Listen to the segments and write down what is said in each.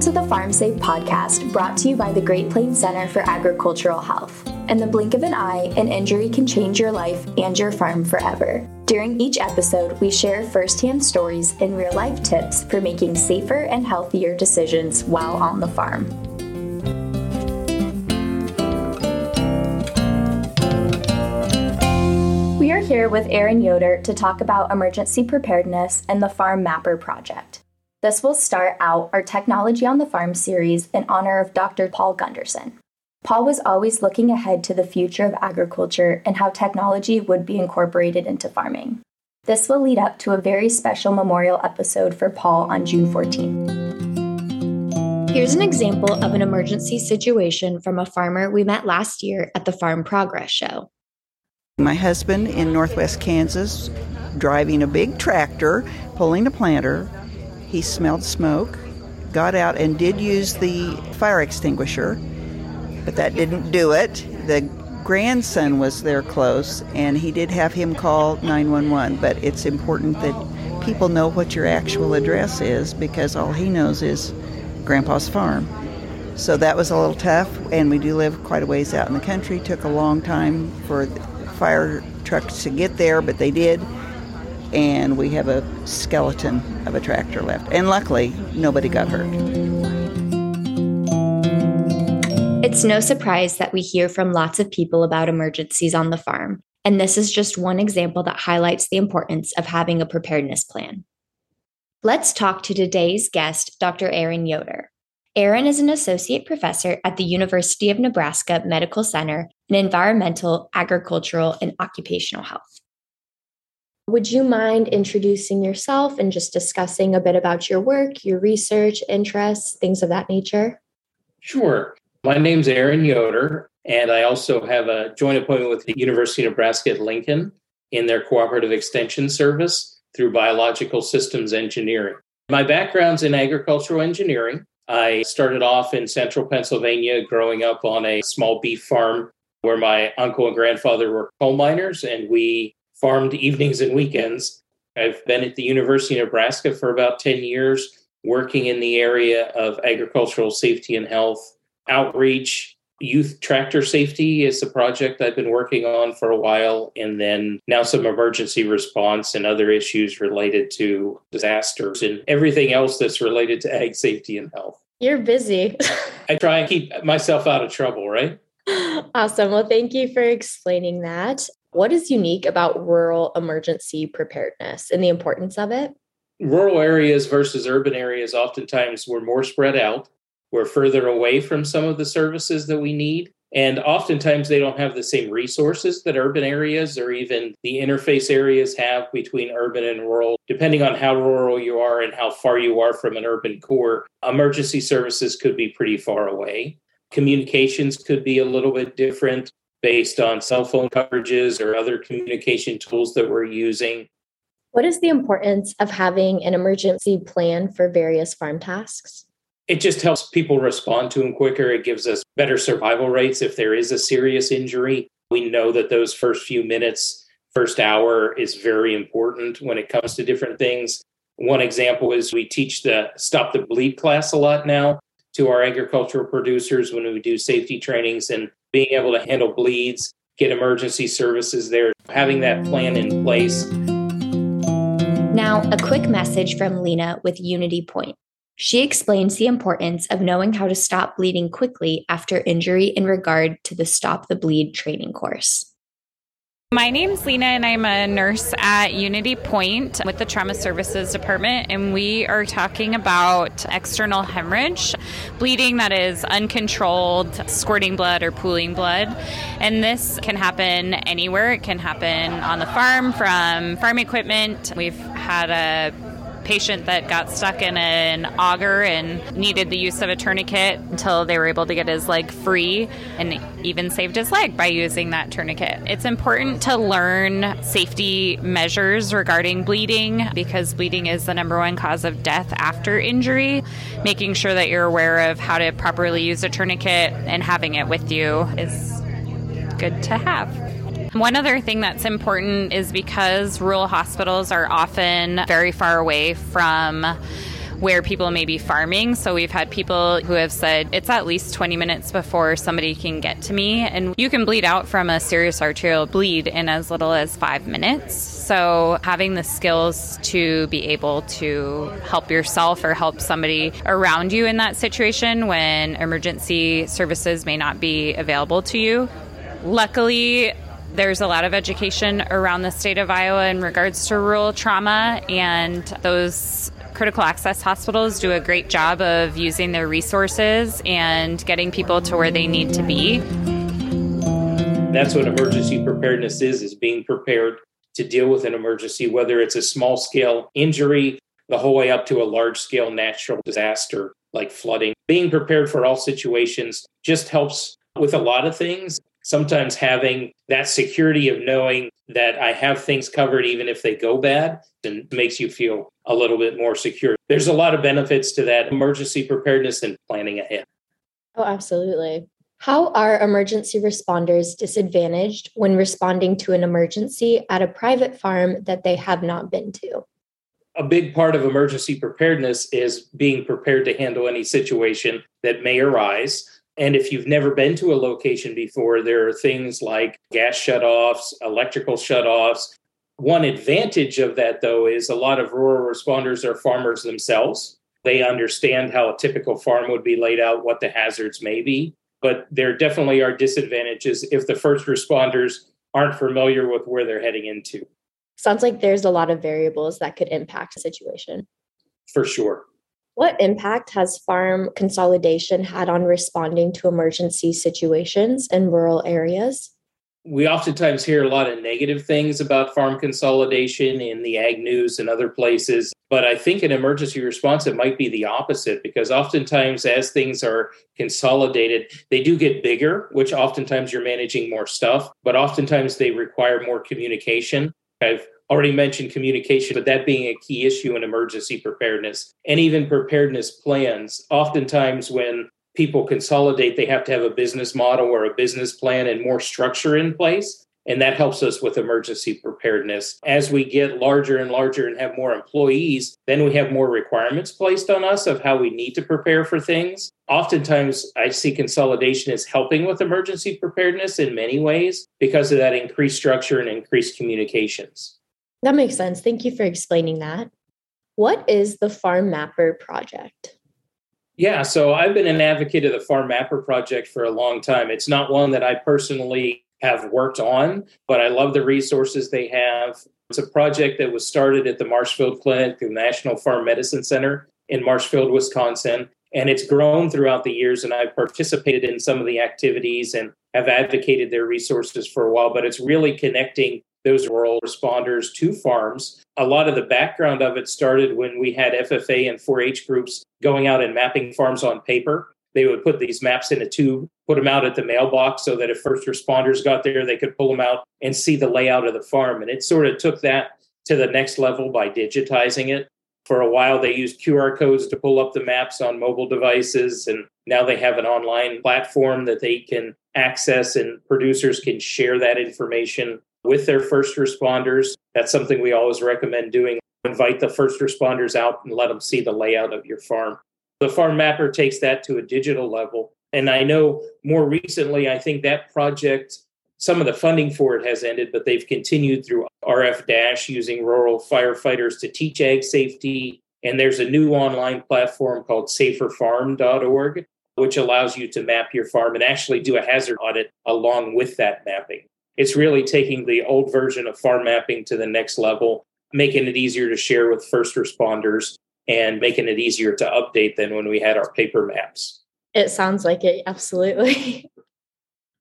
Welcome to the Farm Safe podcast, brought to you by the Great Plains Center for Agricultural Health. In the blink of an eye, an injury can change your life and your farm forever. During each episode, we share firsthand stories and real life tips for making safer and healthier decisions while on the farm. We are here with Aaron Yoder to talk about emergency preparedness and the Farm Mapper project. This will start out our Technology on the Farm series in honor of Dr. Paul Gunderson. Paul was always looking ahead to the future of agriculture and how technology would be incorporated into farming. This will lead up to a very special memorial episode for Paul on June 14th. Here's an example of an emergency situation from a farmer we met last year at the Farm Progress Show. My husband in northwest Kansas driving a big tractor, pulling a planter, he smelled smoke, got out and did use the fire extinguisher, but that didn't do it. The grandson was there close, and he did have him call 911, but it's important that people know what your actual address is because all he knows is Grandpa's farm. So that was a little tough, and we do live quite a ways out in the country. Took a long time for fire trucks to get there, but they did and we have a skeleton of a tractor left. And luckily, nobody got hurt. It's no surprise that we hear from lots of people about emergencies on the farm, and this is just one example that highlights the importance of having a preparedness plan. Let's talk to today's guest, Dr. Aaron Yoder. Aaron is an associate professor at the University of Nebraska Medical Center in Environmental, Agricultural, and Occupational Health. Would you mind introducing yourself and just discussing a bit about your work, your research, interests, things of that nature? Sure. My name's Aaron Yoder, and I also have a joint appointment with the University of Nebraska at Lincoln in their cooperative extension service through biological systems engineering. My background's in agricultural engineering. I started off in central Pennsylvania growing up on a small beef farm where my uncle and grandfather were coal miners, and we farmed evenings and weekends. I've been at the University of Nebraska for about 10 years, working in the area of agricultural safety and health outreach. Youth tractor safety is a project I've been working on for a while, and then now some emergency response and other issues related to disasters and everything else that's related to ag safety and health. You're busy. I try and keep myself out of trouble, right? Awesome. Well, thank you for explaining that. What is unique about rural emergency preparedness and the importance of it? Rural areas versus urban areas, oftentimes we're more spread out. We're further away from some of the services that we need. And oftentimes they don't have the same resources that urban areas or even the interface areas have between urban and rural. Depending on how rural you are and how far you are from an urban core, emergency services could be pretty far away. Communications could be a little bit different based on cell phone coverages or other communication tools that we're using. What is the importance of having an emergency plan for various farm tasks? It just helps people respond to them quicker. It gives us better survival rates if there is a serious injury. We know that those first few minutes, first hour is very important when it comes to different things. One example is we teach the Stop the Bleed class a lot now to our agricultural producers when we do safety trainings and being able to handle bleeds, get emergency services there, having that plan in place. Now, a quick message from Lena with Unity Point. She explains the importance of knowing how to stop bleeding quickly after injury in regard to the Stop the Bleed training course. My name's Lena, and I'm a nurse at Unity Point with the Trauma Services Department. And we are talking about external hemorrhage, bleeding that is uncontrolled, squirting blood or pooling blood. And this can happen anywhere. It can happen on the farm from farm equipment. We've had a patient that got stuck in an auger and needed the use of a tourniquet until they were able to get his leg free and even saved his leg by using that tourniquet. It's important to learn safety measures regarding bleeding because bleeding is the number one cause of death after injury. Making sure that you're aware of how to properly use a tourniquet and having it with you is good to have. One other thing that's important is because rural hospitals are often very far away from where people may be farming. So we've had people who have said it's at least 20 minutes before somebody can get to me. And you can bleed out from a serious arterial bleed in as little as five minutes. So having the skills to be able to help yourself or help somebody around you in that situation when emergency services may not be available to you. Luckily, there's a lot of education around the state of Iowa in regards to rural trauma, and those critical access hospitals do a great job of using their resources and getting people to where they need to be. That's what emergency preparedness is is being prepared to deal with an emergency whether it's a small scale injury the whole way up to a large scale natural disaster like flooding. Being prepared for all situations just helps with a lot of things sometimes having that security of knowing that I have things covered even if they go bad and makes you feel a little bit more secure. There's a lot of benefits to that emergency preparedness and planning ahead. Oh, absolutely. How are emergency responders disadvantaged when responding to an emergency at a private farm that they have not been to? A big part of emergency preparedness is being prepared to handle any situation that may arise and if you've never been to a location before, there are things like gas shutoffs, electrical shutoffs. One advantage of that, though, is a lot of rural responders are farmers themselves. They understand how a typical farm would be laid out, what the hazards may be. But there definitely are disadvantages if the first responders aren't familiar with where they're heading into. Sounds like there's a lot of variables that could impact a situation. For sure. What impact has farm consolidation had on responding to emergency situations in rural areas? We oftentimes hear a lot of negative things about farm consolidation in the ag news and other places. But I think in emergency response, it might be the opposite because oftentimes, as things are consolidated, they do get bigger, which oftentimes you're managing more stuff, but oftentimes they require more communication. I've already mentioned communication, but that being a key issue in emergency preparedness and even preparedness plans. Oftentimes, when people consolidate, they have to have a business model or a business plan and more structure in place. And that helps us with emergency preparedness. As we get larger and larger and have more employees, then we have more requirements placed on us of how we need to prepare for things. Oftentimes, I see consolidation as helping with emergency preparedness in many ways because of that increased structure and increased communications. That makes sense. Thank you for explaining that. What is the Farm Mapper project? Yeah, so I've been an advocate of the Farm Mapper project for a long time. It's not one that I personally have worked on, but I love the resources they have. It's a project that was started at the Marshfield Clinic, the National Farm Medicine Center in Marshfield, Wisconsin. And it's grown throughout the years, and I've participated in some of the activities and have advocated their resources for a while. But it's really connecting those rural responders to farms. A lot of the background of it started when we had FFA and 4 H groups going out and mapping farms on paper. They would put these maps in a tube, put them out at the mailbox so that if first responders got there, they could pull them out and see the layout of the farm. And it sort of took that to the next level by digitizing it. For a while, they used QR codes to pull up the maps on mobile devices. And now they have an online platform that they can access, and producers can share that information with their first responders. That's something we always recommend doing. Invite the first responders out and let them see the layout of your farm. The farm mapper takes that to a digital level. And I know more recently, I think that project, some of the funding for it has ended, but they've continued through RFD-ASH using rural firefighters to teach ag safety. And there's a new online platform called saferfarm.org, which allows you to map your farm and actually do a hazard audit along with that mapping. It's really taking the old version of farm mapping to the next level, making it easier to share with first responders and making it easier to update than when we had our paper maps. It sounds like it, absolutely.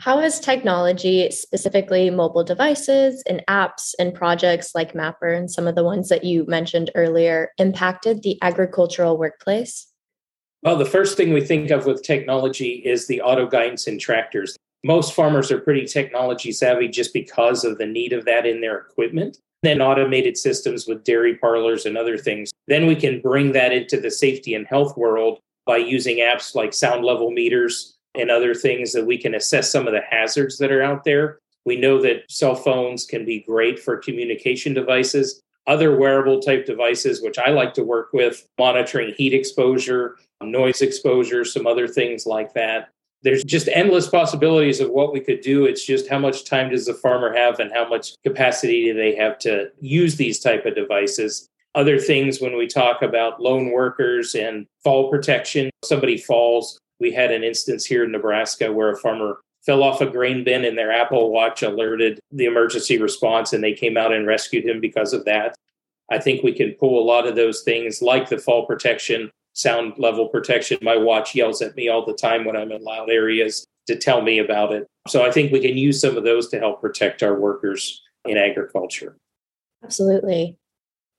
How has technology, specifically mobile devices and apps and projects like Mapper and some of the ones that you mentioned earlier, impacted the agricultural workplace? Well, the first thing we think of with technology is the auto guidance in tractors most farmers are pretty technology savvy just because of the need of that in their equipment. Then automated systems with dairy parlors and other things. Then we can bring that into the safety and health world by using apps like sound level meters and other things that we can assess some of the hazards that are out there. We know that cell phones can be great for communication devices, other wearable type devices, which I like to work with, monitoring heat exposure, noise exposure, some other things like that. There's just endless possibilities of what we could do. It's just how much time does the farmer have and how much capacity do they have to use these type of devices. Other things when we talk about lone workers and fall protection, somebody falls. We had an instance here in Nebraska where a farmer fell off a grain bin and their Apple Watch alerted the emergency response and they came out and rescued him because of that. I think we can pull a lot of those things like the fall protection, sound level protection. My watch yells at me all the time when I'm in loud areas to tell me about it. So I think we can use some of those to help protect our workers in agriculture. Absolutely.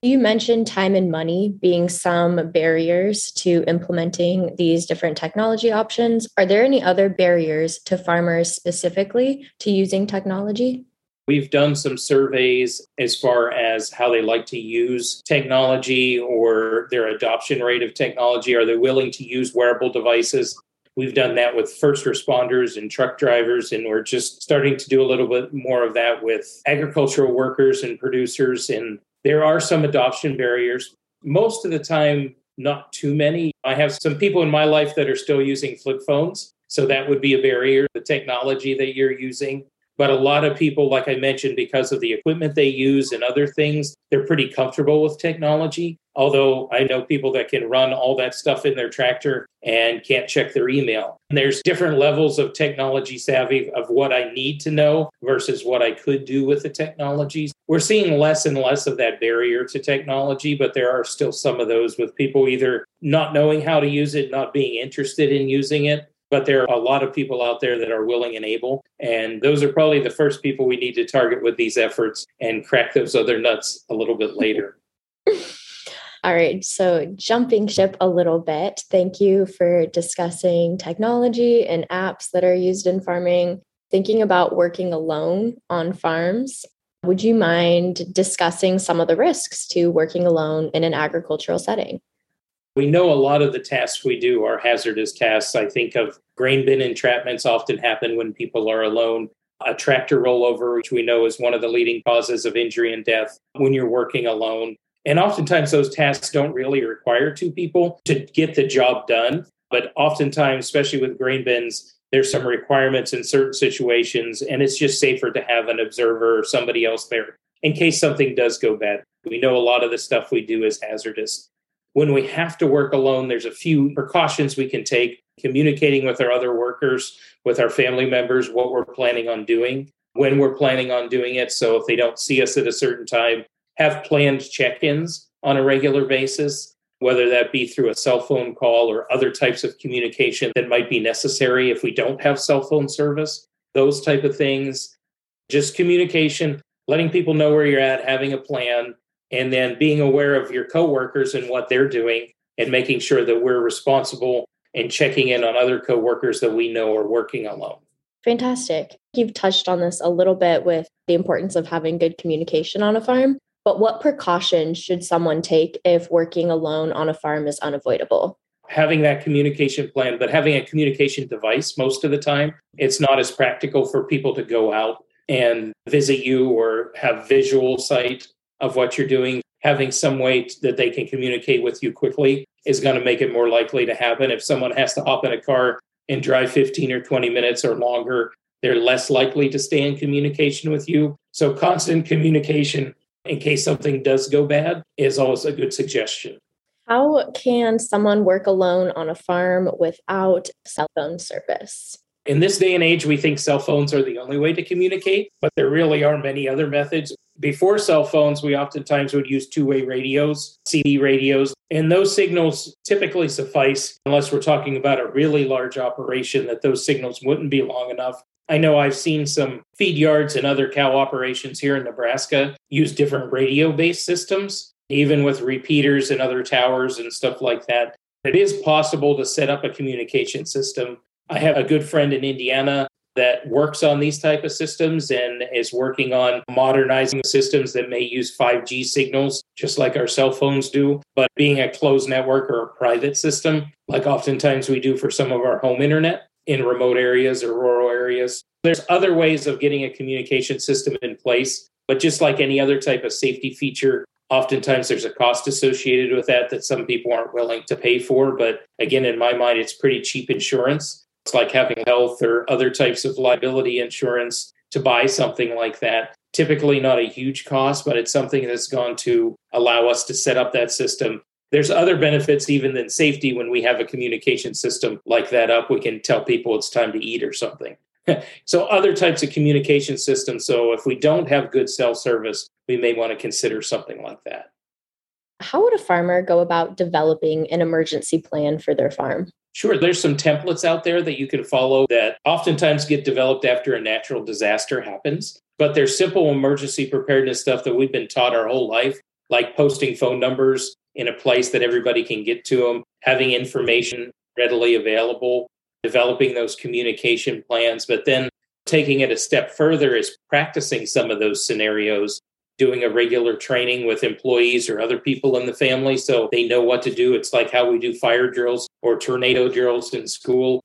You mentioned time and money being some barriers to implementing these different technology options. Are there any other barriers to farmers specifically to using technology? We've done some surveys as far as how they like to use technology or their adoption rate of technology. Are they willing to use wearable devices? We've done that with first responders and truck drivers, and we're just starting to do a little bit more of that with agricultural workers and producers. And there are some adoption barriers. Most of the time, not too many. I have some people in my life that are still using flip phones. So that would be a barrier, the technology that you're using. But a lot of people, like I mentioned, because of the equipment they use and other things, they're pretty comfortable with technology. Although I know people that can run all that stuff in their tractor and can't check their email. And there's different levels of technology savvy of what I need to know versus what I could do with the technologies. We're seeing less and less of that barrier to technology, but there are still some of those with people either not knowing how to use it, not being interested in using it, but there are a lot of people out there that are willing and able. And those are probably the first people we need to target with these efforts and crack those other nuts a little bit later. All right, so jumping ship a little bit, thank you for discussing technology and apps that are used in farming. Thinking about working alone on farms, would you mind discussing some of the risks to working alone in an agricultural setting? We know a lot of the tasks we do are hazardous tasks. I think of grain bin entrapments often happen when people are alone. A tractor rollover, which we know is one of the leading causes of injury and death when you're working alone. And oftentimes, those tasks don't really require two people to get the job done. But oftentimes, especially with grain bins, there's some requirements in certain situations, and it's just safer to have an observer or somebody else there in case something does go bad. We know a lot of the stuff we do is hazardous. When we have to work alone, there's a few precautions we can take, communicating with our other workers, with our family members, what we're planning on doing, when we're planning on doing it. So if they don't see us at a certain time, have planned check ins on a regular basis, whether that be through a cell phone call or other types of communication that might be necessary if we don't have cell phone service, those type of things. Just communication, letting people know where you're at, having a plan, and then being aware of your coworkers and what they're doing and making sure that we're responsible and checking in on other coworkers that we know are working alone. Fantastic. You've touched on this a little bit with the importance of having good communication on a farm, but what precautions should someone take if working alone on a farm is unavoidable? Having that communication plan, but having a communication device most of the time, it's not as practical for people to go out and visit you or have visual sight of what you're doing, having some way that they can communicate with you quickly is going to make it more likely to happen. If someone has to hop in a car and drive 15 or 20 minutes or longer, they're less likely to stay in communication with you. So, constant communication in case something does go bad is always a good suggestion. How can someone work alone on a farm without cell phone service? In this day and age, we think cell phones are the only way to communicate, but there really are many other methods. Before cell phones, we oftentimes would use two way radios, CB radios, and those signals typically suffice unless we're talking about a really large operation that those signals wouldn't be long enough. I know I've seen some feed yards and other cow operations here in Nebraska use different radio based systems, even with repeaters and other towers and stuff like that. It is possible to set up a communication system I have a good friend in Indiana that works on these type of systems and is working on modernizing systems that may use 5G signals just like our cell phones do but being a closed network or a private system like oftentimes we do for some of our home internet in remote areas or rural areas there's other ways of getting a communication system in place but just like any other type of safety feature Oftentimes, there's a cost associated with that that some people aren't willing to pay for. But again, in my mind, it's pretty cheap insurance. Like having health or other types of liability insurance to buy something like that. Typically, not a huge cost, but it's something that's going to allow us to set up that system. There's other benefits even than safety when we have a communication system like that up. We can tell people it's time to eat or something. so, other types of communication systems. So, if we don't have good cell service, we may want to consider something like that. How would a farmer go about developing an emergency plan for their farm? Sure, there's some templates out there that you can follow that oftentimes get developed after a natural disaster happens. But there's simple emergency preparedness stuff that we've been taught our whole life, like posting phone numbers in a place that everybody can get to them, having information readily available, developing those communication plans, but then taking it a step further is practicing some of those scenarios doing a regular training with employees or other people in the family so they know what to do. It's like how we do fire drills or tornado drills in school,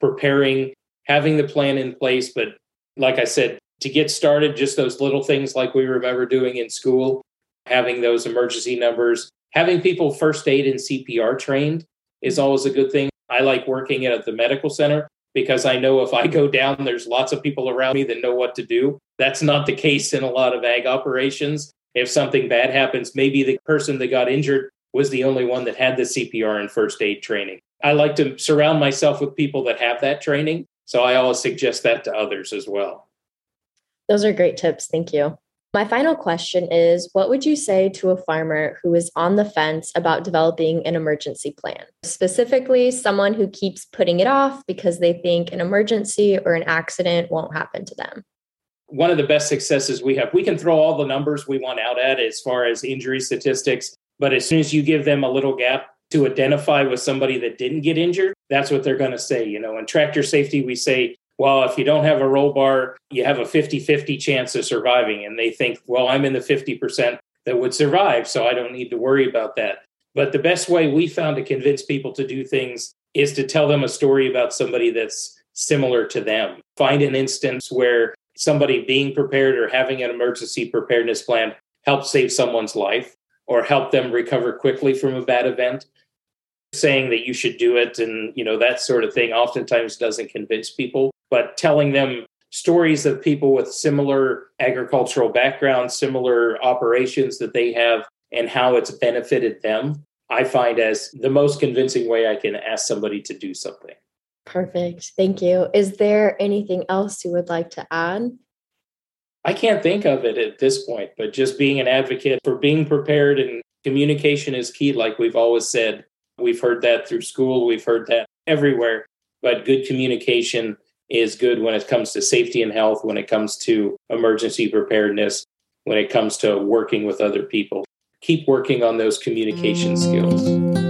preparing, having the plan in place. But like I said, to get started, just those little things like we remember doing in school, having those emergency numbers, having people first aid and CPR trained is always a good thing. I like working at the medical center because I know if I go down, there's lots of people around me that know what to do. That's not the case in a lot of ag operations. If something bad happens, maybe the person that got injured was the only one that had the CPR and first aid training. I like to surround myself with people that have that training. So I always suggest that to others as well. Those are great tips. Thank you. My final question is What would you say to a farmer who is on the fence about developing an emergency plan? Specifically, someone who keeps putting it off because they think an emergency or an accident won't happen to them. One of the best successes we have, we can throw all the numbers we want out at as far as injury statistics, but as soon as you give them a little gap to identify with somebody that didn't get injured, that's what they're going to say. You know, in tractor safety, we say well, if you don't have a roll bar, you have a 50 50 chance of surviving. And they think, well, I'm in the 50% that would survive, so I don't need to worry about that. But the best way we found to convince people to do things is to tell them a story about somebody that's similar to them. Find an instance where somebody being prepared or having an emergency preparedness plan help save someone's life or help them recover quickly from a bad event. Saying that you should do it and you know that sort of thing oftentimes doesn't convince people but telling them stories of people with similar agricultural backgrounds similar operations that they have and how it's benefited them i find as the most convincing way i can ask somebody to do something perfect thank you is there anything else you would like to add I can't think of it at this point, but just being an advocate for being prepared and communication is key, like we've always said. We've heard that through school, we've heard that everywhere. But good communication is good when it comes to safety and health, when it comes to emergency preparedness, when it comes to working with other people. Keep working on those communication skills.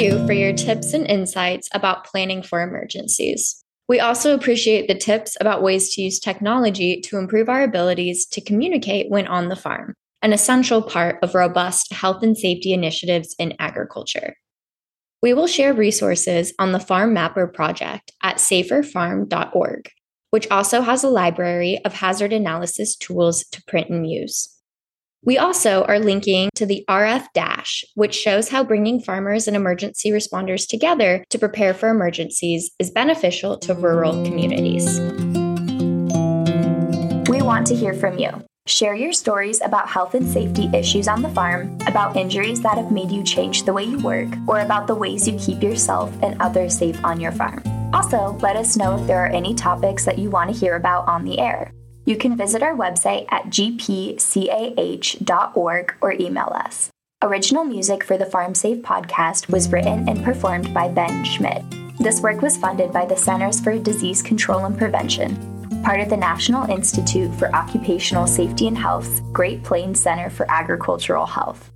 You for your tips and insights about planning for emergencies. We also appreciate the tips about ways to use technology to improve our abilities to communicate when on the farm an essential part of robust health and safety initiatives in agriculture. We will share resources on the Farm Mapper project at saferfarm.org, which also has a library of hazard analysis tools to print and use. We also are linking to the RFD-ASH, which shows how bringing farmers and emergency responders together to prepare for emergencies is beneficial to rural communities. We want to hear from you. Share your stories about health and safety issues on the farm, about injuries that have made you change the way you work, or about the ways you keep yourself and others safe on your farm. Also, let us know if there are any topics that you want to hear about on the air. You can visit our website at gpcah.org or email us. Original music for the Farm Safe podcast was written and performed by Ben Schmidt. This work was funded by the Centers for Disease Control and Prevention part of the National Institute for Occupational Safety and Health's Great Plains Center for Agricultural Health.